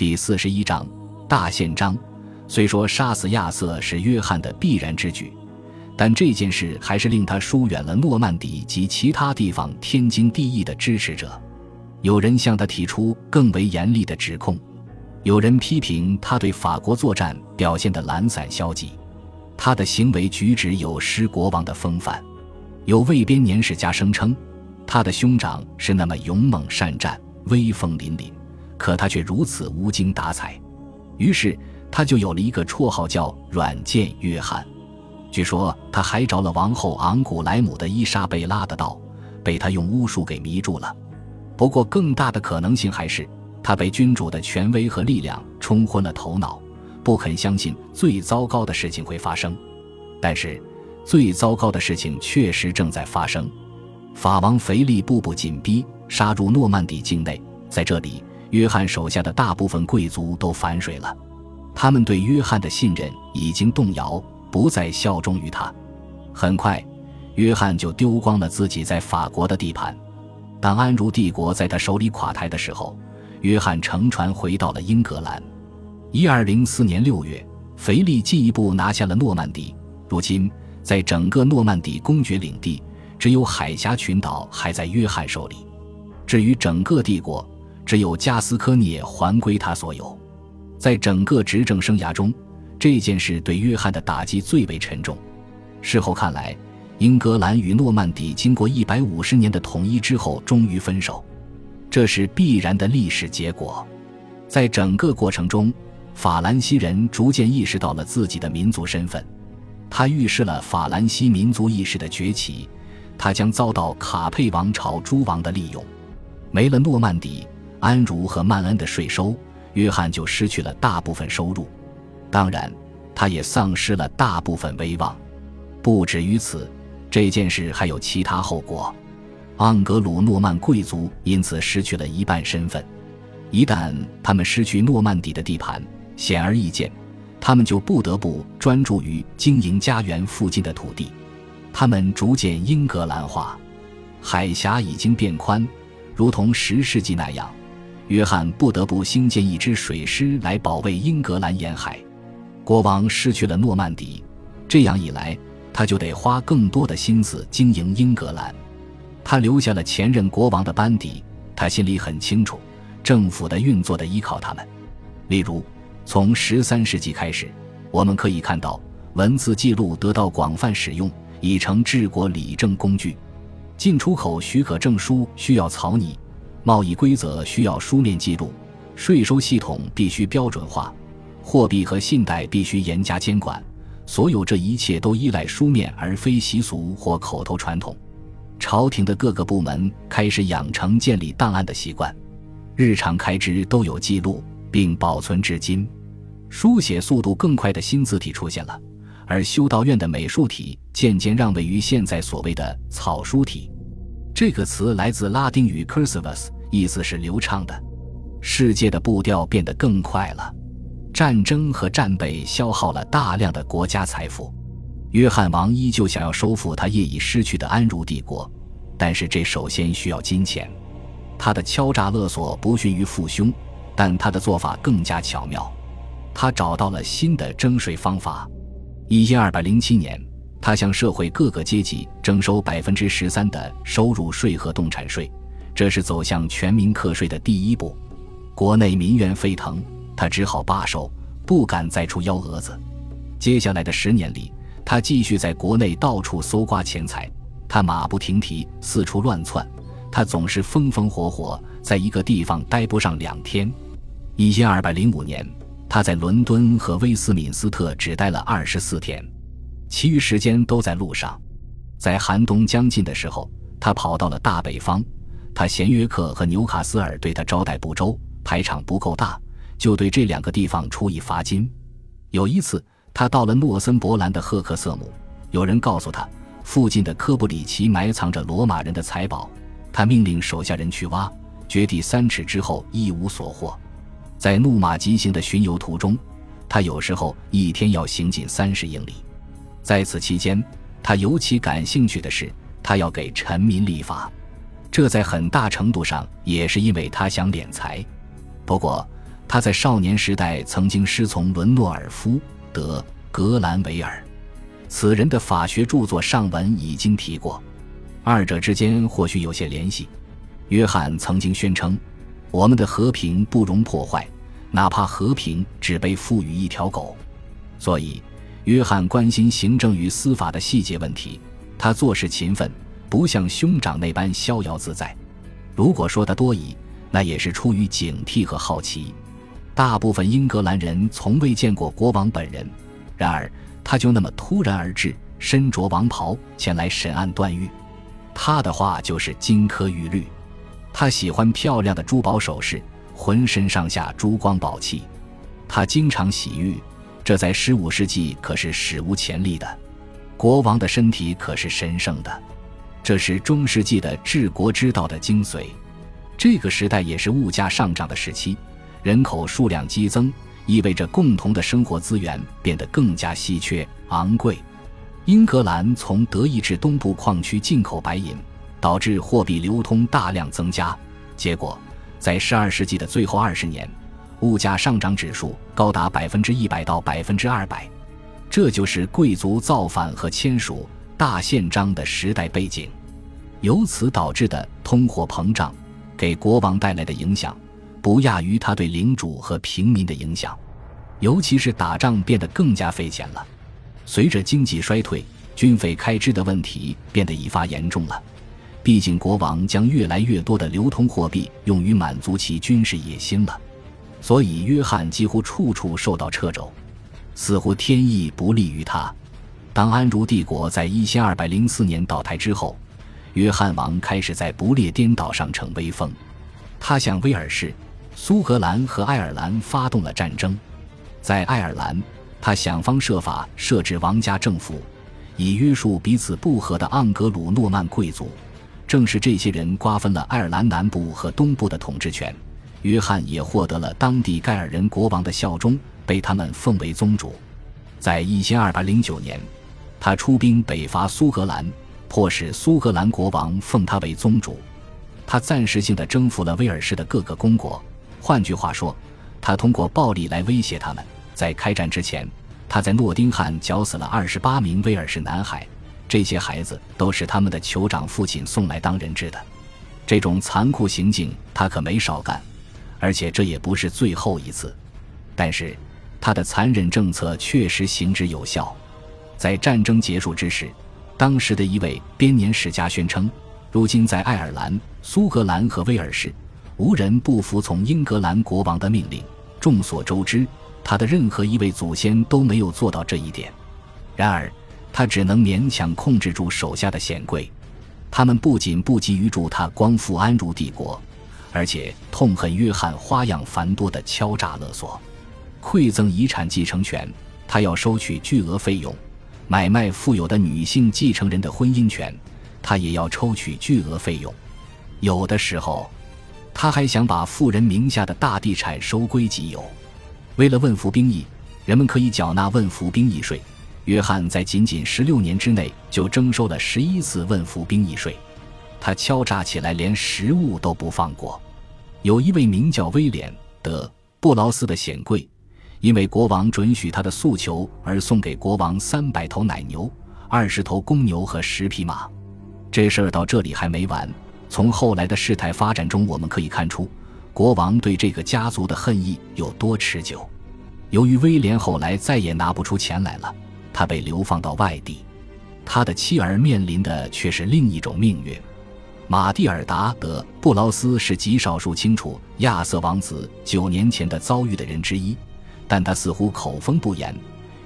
第四十一章大宪章。虽说杀死亚瑟是约翰的必然之举，但这件事还是令他疏远了诺曼底及其他地方天经地义的支持者。有人向他提出更为严厉的指控，有人批评他对法国作战表现得懒散消极，他的行为举止有失国王的风范。有卫编年史家声称，他的兄长是那么勇猛善战、威风凛凛，可他却如此无精打采。于是他就有了一个绰号叫“软剑约翰”。据说他还着了王后昂古莱姆的伊莎贝拉的道，被他用巫术给迷住了。不过，更大的可能性还是他被君主的权威和力量冲昏了头脑，不肯相信最糟糕的事情会发生。但是，最糟糕的事情确实正在发生。法王腓力步步紧逼，杀入诺曼底境内。在这里，约翰手下的大部分贵族都反水了，他们对约翰的信任已经动摇，不再效忠于他。很快，约翰就丢光了自己在法国的地盘。当安茹帝国在他手里垮台的时候，约翰乘船回到了英格兰。一二零四年六月，腓力进一步拿下了诺曼底。如今，在整个诺曼底公爵领地，只有海峡群岛还在约翰手里。至于整个帝国，只有加斯科涅还归他所有。在整个执政生涯中，这件事对约翰的打击最为沉重。事后看来，英格兰与诺曼底经过一百五十年的统一之后，终于分手，这是必然的历史结果。在整个过程中，法兰西人逐渐意识到了自己的民族身份，他预示了法兰西民族意识的崛起。他将遭到卡佩王朝诸王的利用，没了诺曼底、安茹和曼恩的税收，约翰就失去了大部分收入。当然，他也丧失了大部分威望。不止于此。这件事还有其他后果，盎格鲁诺曼贵族因此失去了一半身份。一旦他们失去诺曼底的地盘，显而易见，他们就不得不专注于经营家园附近的土地。他们逐渐英格兰化，海峡已经变宽，如同十世纪那样，约翰不得不兴建一支水师来保卫英格兰沿海。国王失去了诺曼底，这样一来。他就得花更多的心思经营英格兰，他留下了前任国王的班底，他心里很清楚，政府的运作的依靠他们。例如，从十三世纪开始，我们可以看到文字记录得到广泛使用，已成治国理政工具。进出口许可证书需要草拟，贸易规则需要书面记录，税收系统必须标准化，货币和信贷必须严加监管。所有这一切都依赖书面而非习俗或口头传统。朝廷的各个部门开始养成建立档案的习惯，日常开支都有记录并保存至今。书写速度更快的新字体出现了，而修道院的美术体渐渐让位于现在所谓的草书体。这个词来自拉丁语 cursivus，意思是流畅的。世界的步调变得更快了。战争和战备消耗了大量的国家财富，约翰王依旧想要收复他业已失去的安茹帝国，但是这首先需要金钱。他的敲诈勒索不逊于父兄，但他的做法更加巧妙。他找到了新的征税方法。一千二百零七年，他向社会各个阶级征收百分之十三的收入税和动产税，这是走向全民课税的第一步。国内民怨沸腾。他只好罢手，不敢再出幺蛾子。接下来的十年里，他继续在国内到处搜刮钱财。他马不停蹄，四处乱窜。他总是风风火火，在一个地方待不上两天。一千二百零五年，他在伦敦和威斯敏斯特只待了二十四天，其余时间都在路上。在寒冬将近的时候，他跑到了大北方。他嫌约克和纽卡斯尔对他招待不周，排场不够大。就对这两个地方处以罚金。有一次，他到了诺森伯兰的赫克瑟姆，有人告诉他，附近的科布里奇埋藏着罗马人的财宝。他命令手下人去挖，掘地三尺之后一无所获。在怒马疾行的巡游途中，他有时候一天要行进三十英里。在此期间，他尤其感兴趣的是，他要给臣民立法。这在很大程度上也是因为他想敛财。不过，他在少年时代曾经师从伦诺尔夫·德·格兰维尔，此人的法学著作上文已经提过，二者之间或许有些联系。约翰曾经宣称：“我们的和平不容破坏，哪怕和平只被赋予一条狗。”所以，约翰关心行政与司法的细节问题。他做事勤奋，不像兄长那般逍遥自在。如果说他多疑，那也是出于警惕和好奇。大部分英格兰人从未见过国王本人，然而他就那么突然而至，身着王袍前来审案断狱。他的话就是金科玉律。他喜欢漂亮的珠宝首饰，浑身上下珠光宝气。他经常洗浴，这在十五世纪可是史无前例的。国王的身体可是神圣的，这是中世纪的治国之道的精髓。这个时代也是物价上涨的时期。人口数量激增，意味着共同的生活资源变得更加稀缺、昂贵。英格兰从德意志东部矿区进口白银，导致货币流通大量增加。结果，在十二世纪的最后二十年，物价上涨指数高达百分之一百到百分之二百。这就是贵族造反和签署大宪章的时代背景。由此导致的通货膨胀，给国王带来的影响。不亚于他对领主和平民的影响，尤其是打仗变得更加费钱了。随着经济衰退，军费开支的问题变得愈发严重了。毕竟国王将越来越多的流通货币用于满足其军事野心了，所以约翰几乎处处受到掣肘，似乎天意不利于他。当安茹帝国在一千二百零四年倒台之后，约翰王开始在不列颠岛上逞威风，他向威尔士。苏格兰和爱尔兰发动了战争，在爱尔兰，他想方设法设置王家政府，以约束彼此不和的盎格鲁诺曼贵族。正是这些人瓜分了爱尔兰南部和东部的统治权，约翰也获得了当地盖尔人国王的效忠，被他们奉为宗主。在一千二百零九年，他出兵北伐苏格兰，迫使苏格兰国王奉他为宗主。他暂时性的征服了威尔士的各个公国。换句话说，他通过暴力来威胁他们。在开战之前，他在诺丁汉绞死了二十八名威尔士男孩，这些孩子都是他们的酋长父亲送来当人质的。这种残酷行径他可没少干，而且这也不是最后一次。但是，他的残忍政策确实行之有效。在战争结束之时，当时的一位编年史家宣称：如今在爱尔兰、苏格兰和威尔士。无人不服从英格兰国王的命令。众所周知，他的任何一位祖先都没有做到这一点。然而，他只能勉强控制住手下的显贵。他们不仅不急于助他光复安茹帝国，而且痛恨约翰花样繁多的敲诈勒索、馈赠遗产继承权。他要收取巨额费用，买卖富有的女性继承人的婚姻权，他也要抽取巨额费用。有的时候。他还想把富人名下的大地产收归己有。为了问服兵役，人们可以缴纳问服兵役税。约翰在仅仅十六年之内就征收了十一次问服兵役税。他敲诈起来连食物都不放过。有一位名叫威廉·德·布劳斯的显贵，因为国王准许他的诉求而送给国王三百头奶牛、二十头公牛和十匹马。这事儿到这里还没完。从后来的事态发展中，我们可以看出，国王对这个家族的恨意有多持久。由于威廉后来再也拿不出钱来了，他被流放到外地。他的妻儿面临的却是另一种命运。马蒂尔达·德·布劳斯是极少数清楚亚瑟王子九年前的遭遇的人之一，但他似乎口风不严。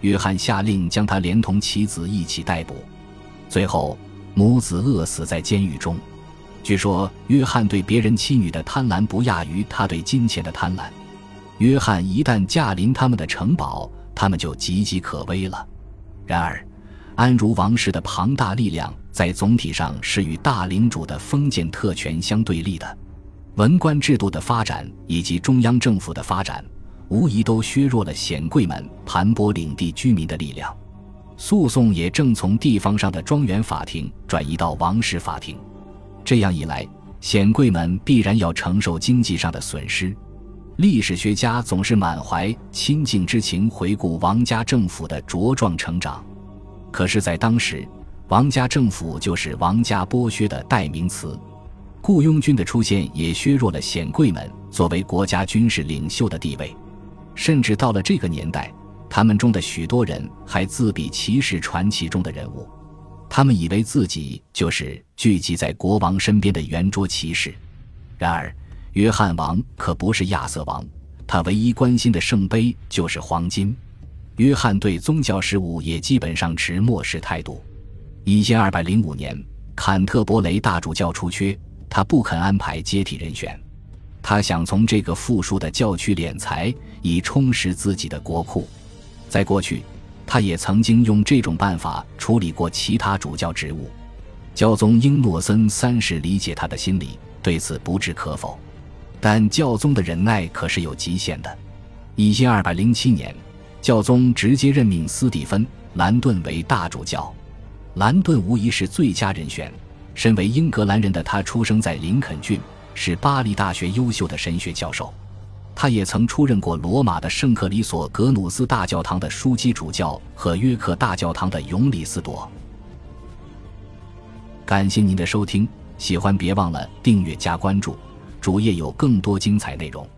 约翰下令将他连同妻子一起逮捕，最后母子饿死在监狱中。据说，约翰对别人妻女的贪婪不亚于他对金钱的贪婪。约翰一旦驾临他们的城堡，他们就岌岌可危了。然而，安茹王室的庞大力量在总体上是与大领主的封建特权相对立的。文官制度的发展以及中央政府的发展，无疑都削弱了显贵们盘剥领地居民的力量。诉讼也正从地方上的庄园法庭转移到王室法庭。这样一来，显贵们必然要承受经济上的损失。历史学家总是满怀亲近之情回顾王家政府的茁壮成长，可是，在当时，王家政府就是王家剥削的代名词。雇佣军的出现也削弱了显贵们作为国家军事领袖的地位，甚至到了这个年代，他们中的许多人还自比骑士传奇中的人物，他们以为自己就是聚集在国王身边的圆桌骑士。然而，约翰王可不是亚瑟王，他唯一关心的圣杯就是黄金。约翰对宗教事务也基本上持漠视态度。一千二百零五年，坎特伯雷大主教出缺，他不肯安排接替人选，他想从这个富庶的教区敛财，以充实自己的国库。在过去，他也曾经用这种办法处理过其他主教职务。教宗英诺森三世理解他的心理，对此不置可否。但教宗的忍耐可是有极限的。一千二百零七年，教宗直接任命斯蒂芬·兰顿为大主教。兰顿无疑是最佳人选。身为英格兰人的他，出生在林肯郡，是巴黎大学优秀的神学教授。他也曾出任过罗马的圣克里索格努斯大教堂的枢机主教和约克大教堂的永里斯铎。感谢您的收听，喜欢别忘了订阅加关注。主页有更多精彩内容。